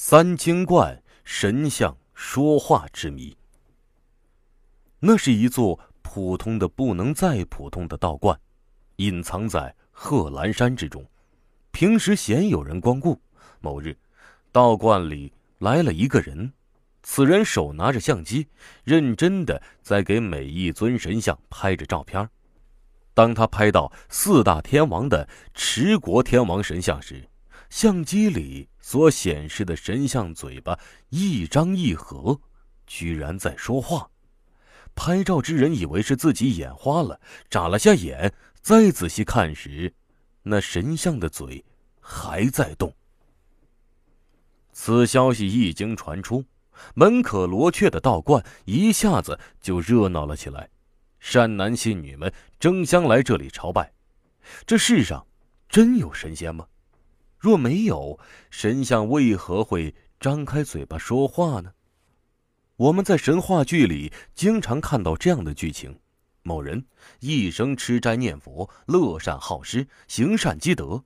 三清观神像说话之谜。那是一座普通的不能再普通的道观，隐藏在贺兰山之中，平时鲜有人光顾。某日，道观里来了一个人，此人手拿着相机，认真的在给每一尊神像拍着照片。当他拍到四大天王的持国天王神像时，相机里所显示的神像嘴巴一张一合，居然在说话。拍照之人以为是自己眼花了，眨了下眼，再仔细看时，那神像的嘴还在动。此消息一经传出，门可罗雀的道观一下子就热闹了起来。善男信女们争相来这里朝拜。这世上真有神仙吗？若没有，神像为何会张开嘴巴说话呢？我们在神话剧里经常看到这样的剧情：某人一生吃斋念佛，乐善好施，行善积德。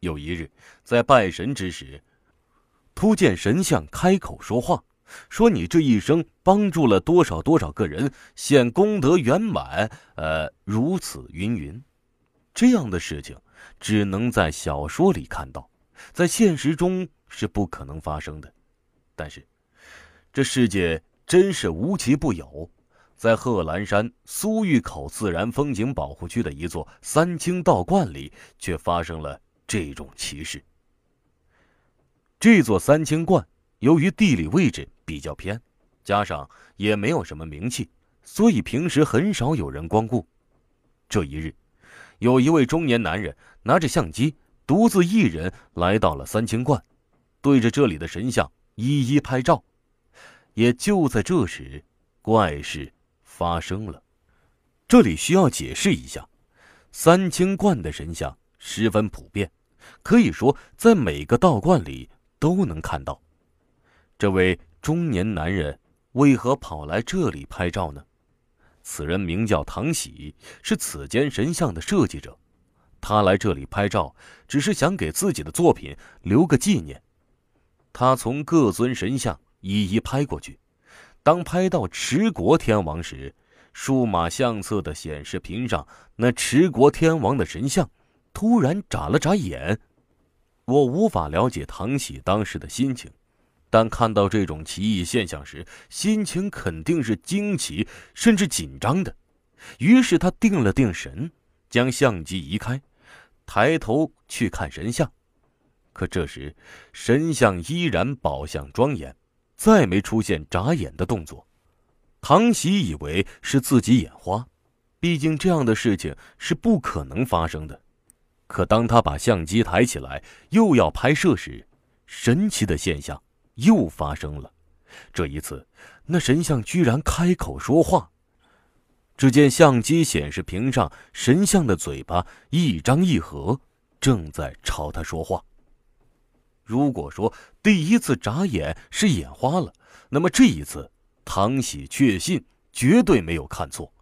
有一日，在拜神之时，突见神像开口说话。说你这一生帮助了多少多少个人，现功德圆满，呃，如此云云，这样的事情只能在小说里看到，在现实中是不可能发生的。但是，这世界真是无奇不有，在贺兰山苏峪口自然风景保护区的一座三清道观里，却发生了这种奇事。这座三清观由于地理位置。比较偏，加上也没有什么名气，所以平时很少有人光顾。这一日，有一位中年男人拿着相机，独自一人来到了三清观，对着这里的神像一一拍照。也就在这时，怪事发生了。这里需要解释一下，三清观的神像十分普遍，可以说在每个道观里都能看到。这位。中年男人为何跑来这里拍照呢？此人名叫唐喜，是此间神像的设计者。他来这里拍照，只是想给自己的作品留个纪念。他从各尊神像一一拍过去，当拍到持国天王时，数码相册的显示屏上那持国天王的神像突然眨了眨眼。我无法了解唐喜当时的心情。但看到这种奇异现象时，心情肯定是惊奇甚至紧张的。于是他定了定神，将相机移开，抬头去看神像。可这时，神像依然宝相庄严，再没出现眨眼的动作。唐喜以为是自己眼花，毕竟这样的事情是不可能发生的。可当他把相机抬起来，又要拍摄时，神奇的现象。又发生了，这一次，那神像居然开口说话。只见相机显示屏上，神像的嘴巴一张一合，正在朝他说话。如果说第一次眨眼是眼花了，那么这一次，唐喜确信绝对没有看错，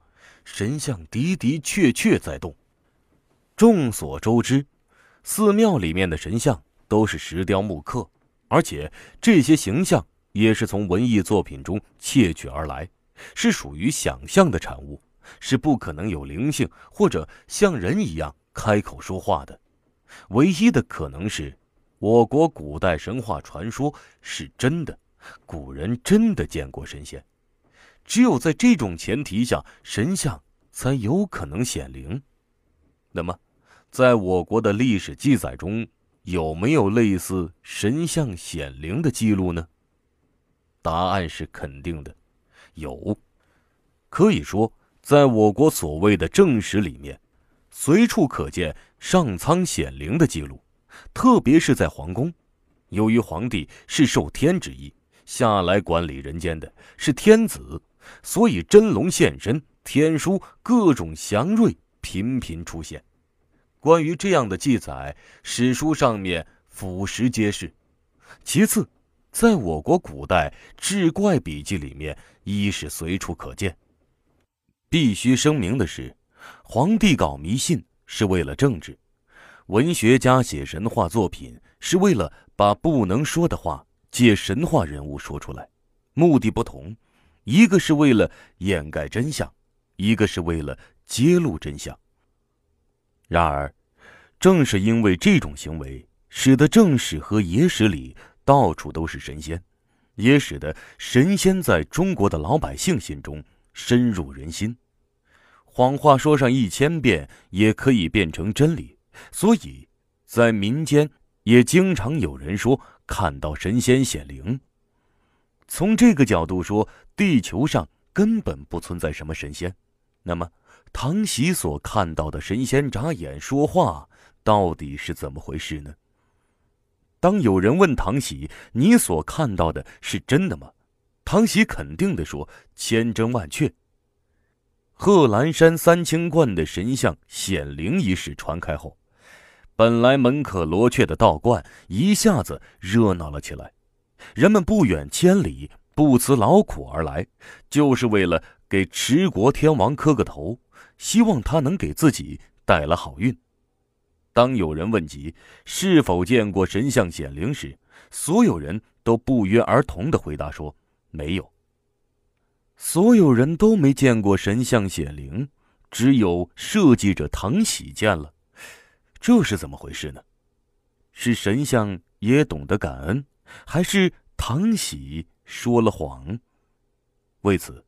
神像的的确确在动。众所周知，寺庙里面的神像都是石雕木刻。而且这些形象也是从文艺作品中窃取而来，是属于想象的产物，是不可能有灵性或者像人一样开口说话的。唯一的可能是，我国古代神话传说是真的，古人真的见过神仙。只有在这种前提下，神像才有可能显灵。那么，在我国的历史记载中。有没有类似神像显灵的记录呢？答案是肯定的，有。可以说，在我国所谓的正史里面，随处可见上苍显灵的记录。特别是在皇宫，由于皇帝是受天之意下来管理人间的，是天子，所以真龙现身、天书各种祥瑞频频出现。关于这样的记载，史书上面俯拾皆是。其次，在我国古代志怪笔记里面，亦是随处可见。必须声明的是，皇帝搞迷信是为了政治，文学家写神话作品是为了把不能说的话借神话人物说出来，目的不同，一个是为了掩盖真相，一个是为了揭露真相。然而，正是因为这种行为，使得正史和野史里到处都是神仙，也使得神仙在中国的老百姓心中深入人心。谎话说上一千遍，也可以变成真理。所以，在民间也经常有人说看到神仙显灵。从这个角度说，地球上根本不存在什么神仙。那么，唐喜所看到的神仙眨眼说话，到底是怎么回事呢？当有人问唐喜：“你所看到的是真的吗？”唐喜肯定地说：“千真万确。”贺兰山三清观的神像显灵一事传开后，本来门可罗雀的道观一下子热闹了起来。人们不远千里、不辞劳苦而来，就是为了给持国天王磕个头，希望他能给自己带来好运。当有人问及是否见过神像显灵时，所有人都不约而同的回答说：“没有。”所有人都没见过神像显灵，只有设计者唐喜见了，这是怎么回事呢？是神像也懂得感恩，还是唐喜说了谎？为此，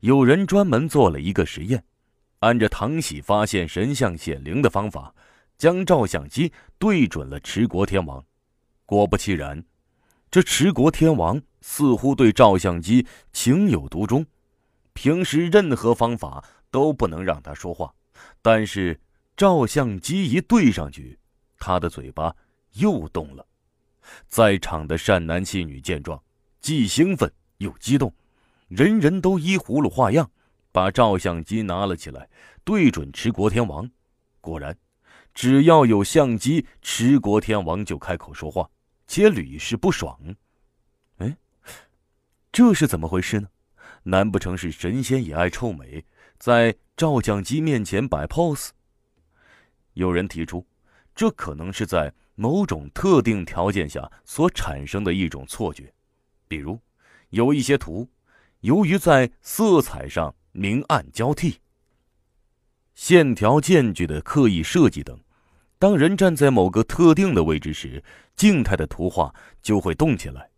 有人专门做了一个实验，按着唐喜发现神像显灵的方法，将照相机对准了持国天王。果不其然，这持国天王似乎对照相机情有独钟。平时任何方法都不能让他说话，但是照相机一对上去，他的嘴巴又动了。在场的善男信女见状，既兴奋又激动，人人都依葫芦画样，把照相机拿了起来，对准持国天王。果然，只要有相机，持国天王就开口说话，且屡试不爽。哎，这是怎么回事呢？难不成是神仙也爱臭美，在照相机面前摆 pose？有人提出，这可能是在某种特定条件下所产生的一种错觉，比如有一些图，由于在色彩上明暗交替、线条间距的刻意设计等，当人站在某个特定的位置时，静态的图画就会动起来。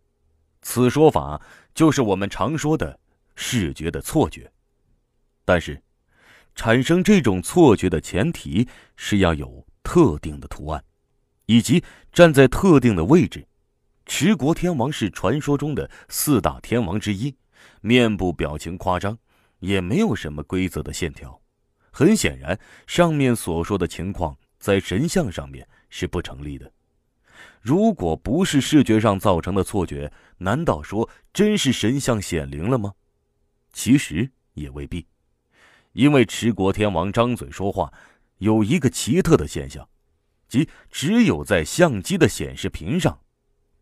此说法就是我们常说的。视觉的错觉，但是，产生这种错觉的前提是要有特定的图案，以及站在特定的位置。持国天王是传说中的四大天王之一，面部表情夸张，也没有什么规则的线条。很显然，上面所说的情况在神像上面是不成立的。如果不是视觉上造成的错觉，难道说真是神像显灵了吗？其实也未必，因为持国天王张嘴说话有一个奇特的现象，即只有在相机的显示屏上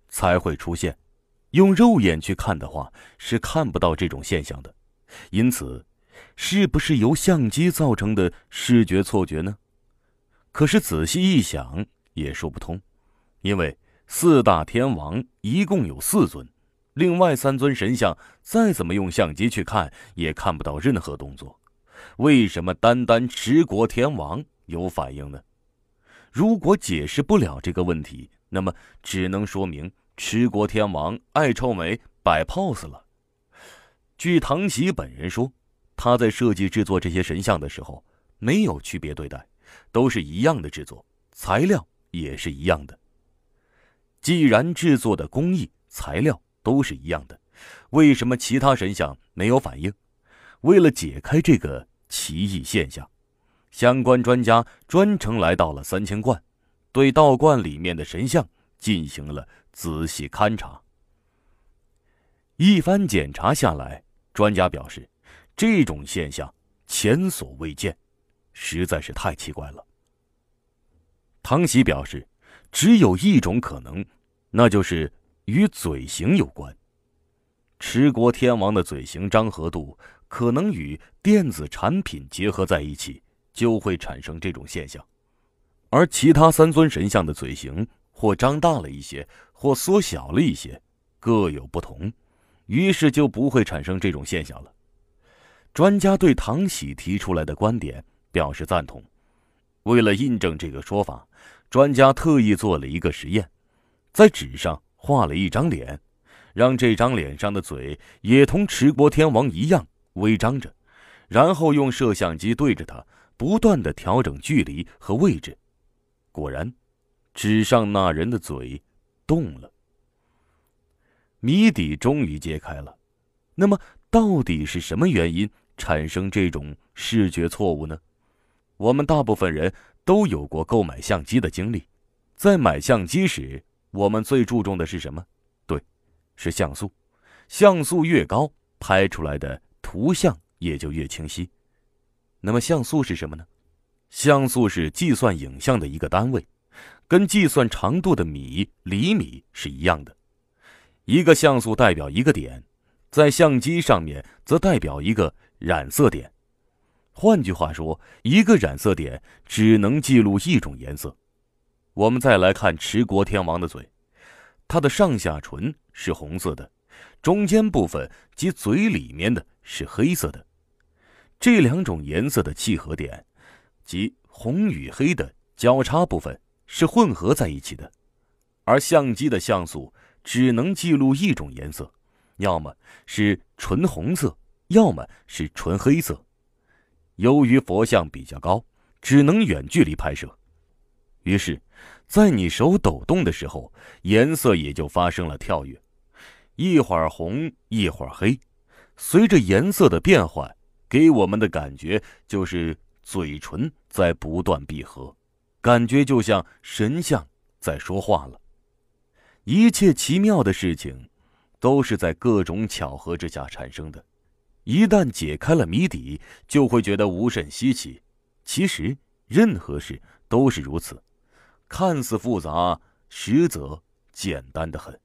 才会出现，用肉眼去看的话是看不到这种现象的。因此，是不是由相机造成的视觉错觉呢？可是仔细一想也说不通，因为四大天王一共有四尊。另外三尊神像再怎么用相机去看，也看不到任何动作。为什么单单持国天王有反应呢？如果解释不了这个问题，那么只能说明持国天王爱臭美、摆 pose 了。据唐喜本人说，他在设计制作这些神像的时候，没有区别对待，都是一样的制作，材料也是一样的。既然制作的工艺、材料，都是一样的，为什么其他神像没有反应？为了解开这个奇异现象，相关专家专程来到了三清观，对道观里面的神像进行了仔细勘察。一番检查下来，专家表示，这种现象前所未见，实在是太奇怪了。汤喜表示，只有一种可能，那就是。与嘴型有关，持国天王的嘴型张合度可能与电子产品结合在一起，就会产生这种现象；而其他三尊神像的嘴型或张大了一些，或缩小了一些，各有不同，于是就不会产生这种现象了。专家对唐喜提出来的观点表示赞同。为了印证这个说法，专家特意做了一个实验，在纸上画了一张脸，让这张脸上的嘴也同持国天王一样微张着，然后用摄像机对着他，不断的调整距离和位置。果然，纸上那人的嘴动了。谜底终于揭开了。那么，到底是什么原因？产生这种视觉错误呢？我们大部分人都有过购买相机的经历，在买相机时，我们最注重的是什么？对，是像素。像素越高，拍出来的图像也就越清晰。那么，像素是什么呢？像素是计算影像的一个单位，跟计算长度的米、厘米是一样的。一个像素代表一个点，在相机上面则代表一个。染色点，换句话说，一个染色点只能记录一种颜色。我们再来看持国天王的嘴，它的上下唇是红色的，中间部分及嘴里面的是黑色的。这两种颜色的契合点，即红与黑的交叉部分是混合在一起的。而相机的像素只能记录一种颜色，要么是纯红色。要么是纯黑色，由于佛像比较高，只能远距离拍摄，于是，在你手抖动的时候，颜色也就发生了跳跃，一会儿红，一会儿黑，随着颜色的变换，给我们的感觉就是嘴唇在不断闭合，感觉就像神像在说话了。一切奇妙的事情，都是在各种巧合之下产生的。一旦解开了谜底，就会觉得无甚稀奇。其实，任何事都是如此，看似复杂，实则简单的很。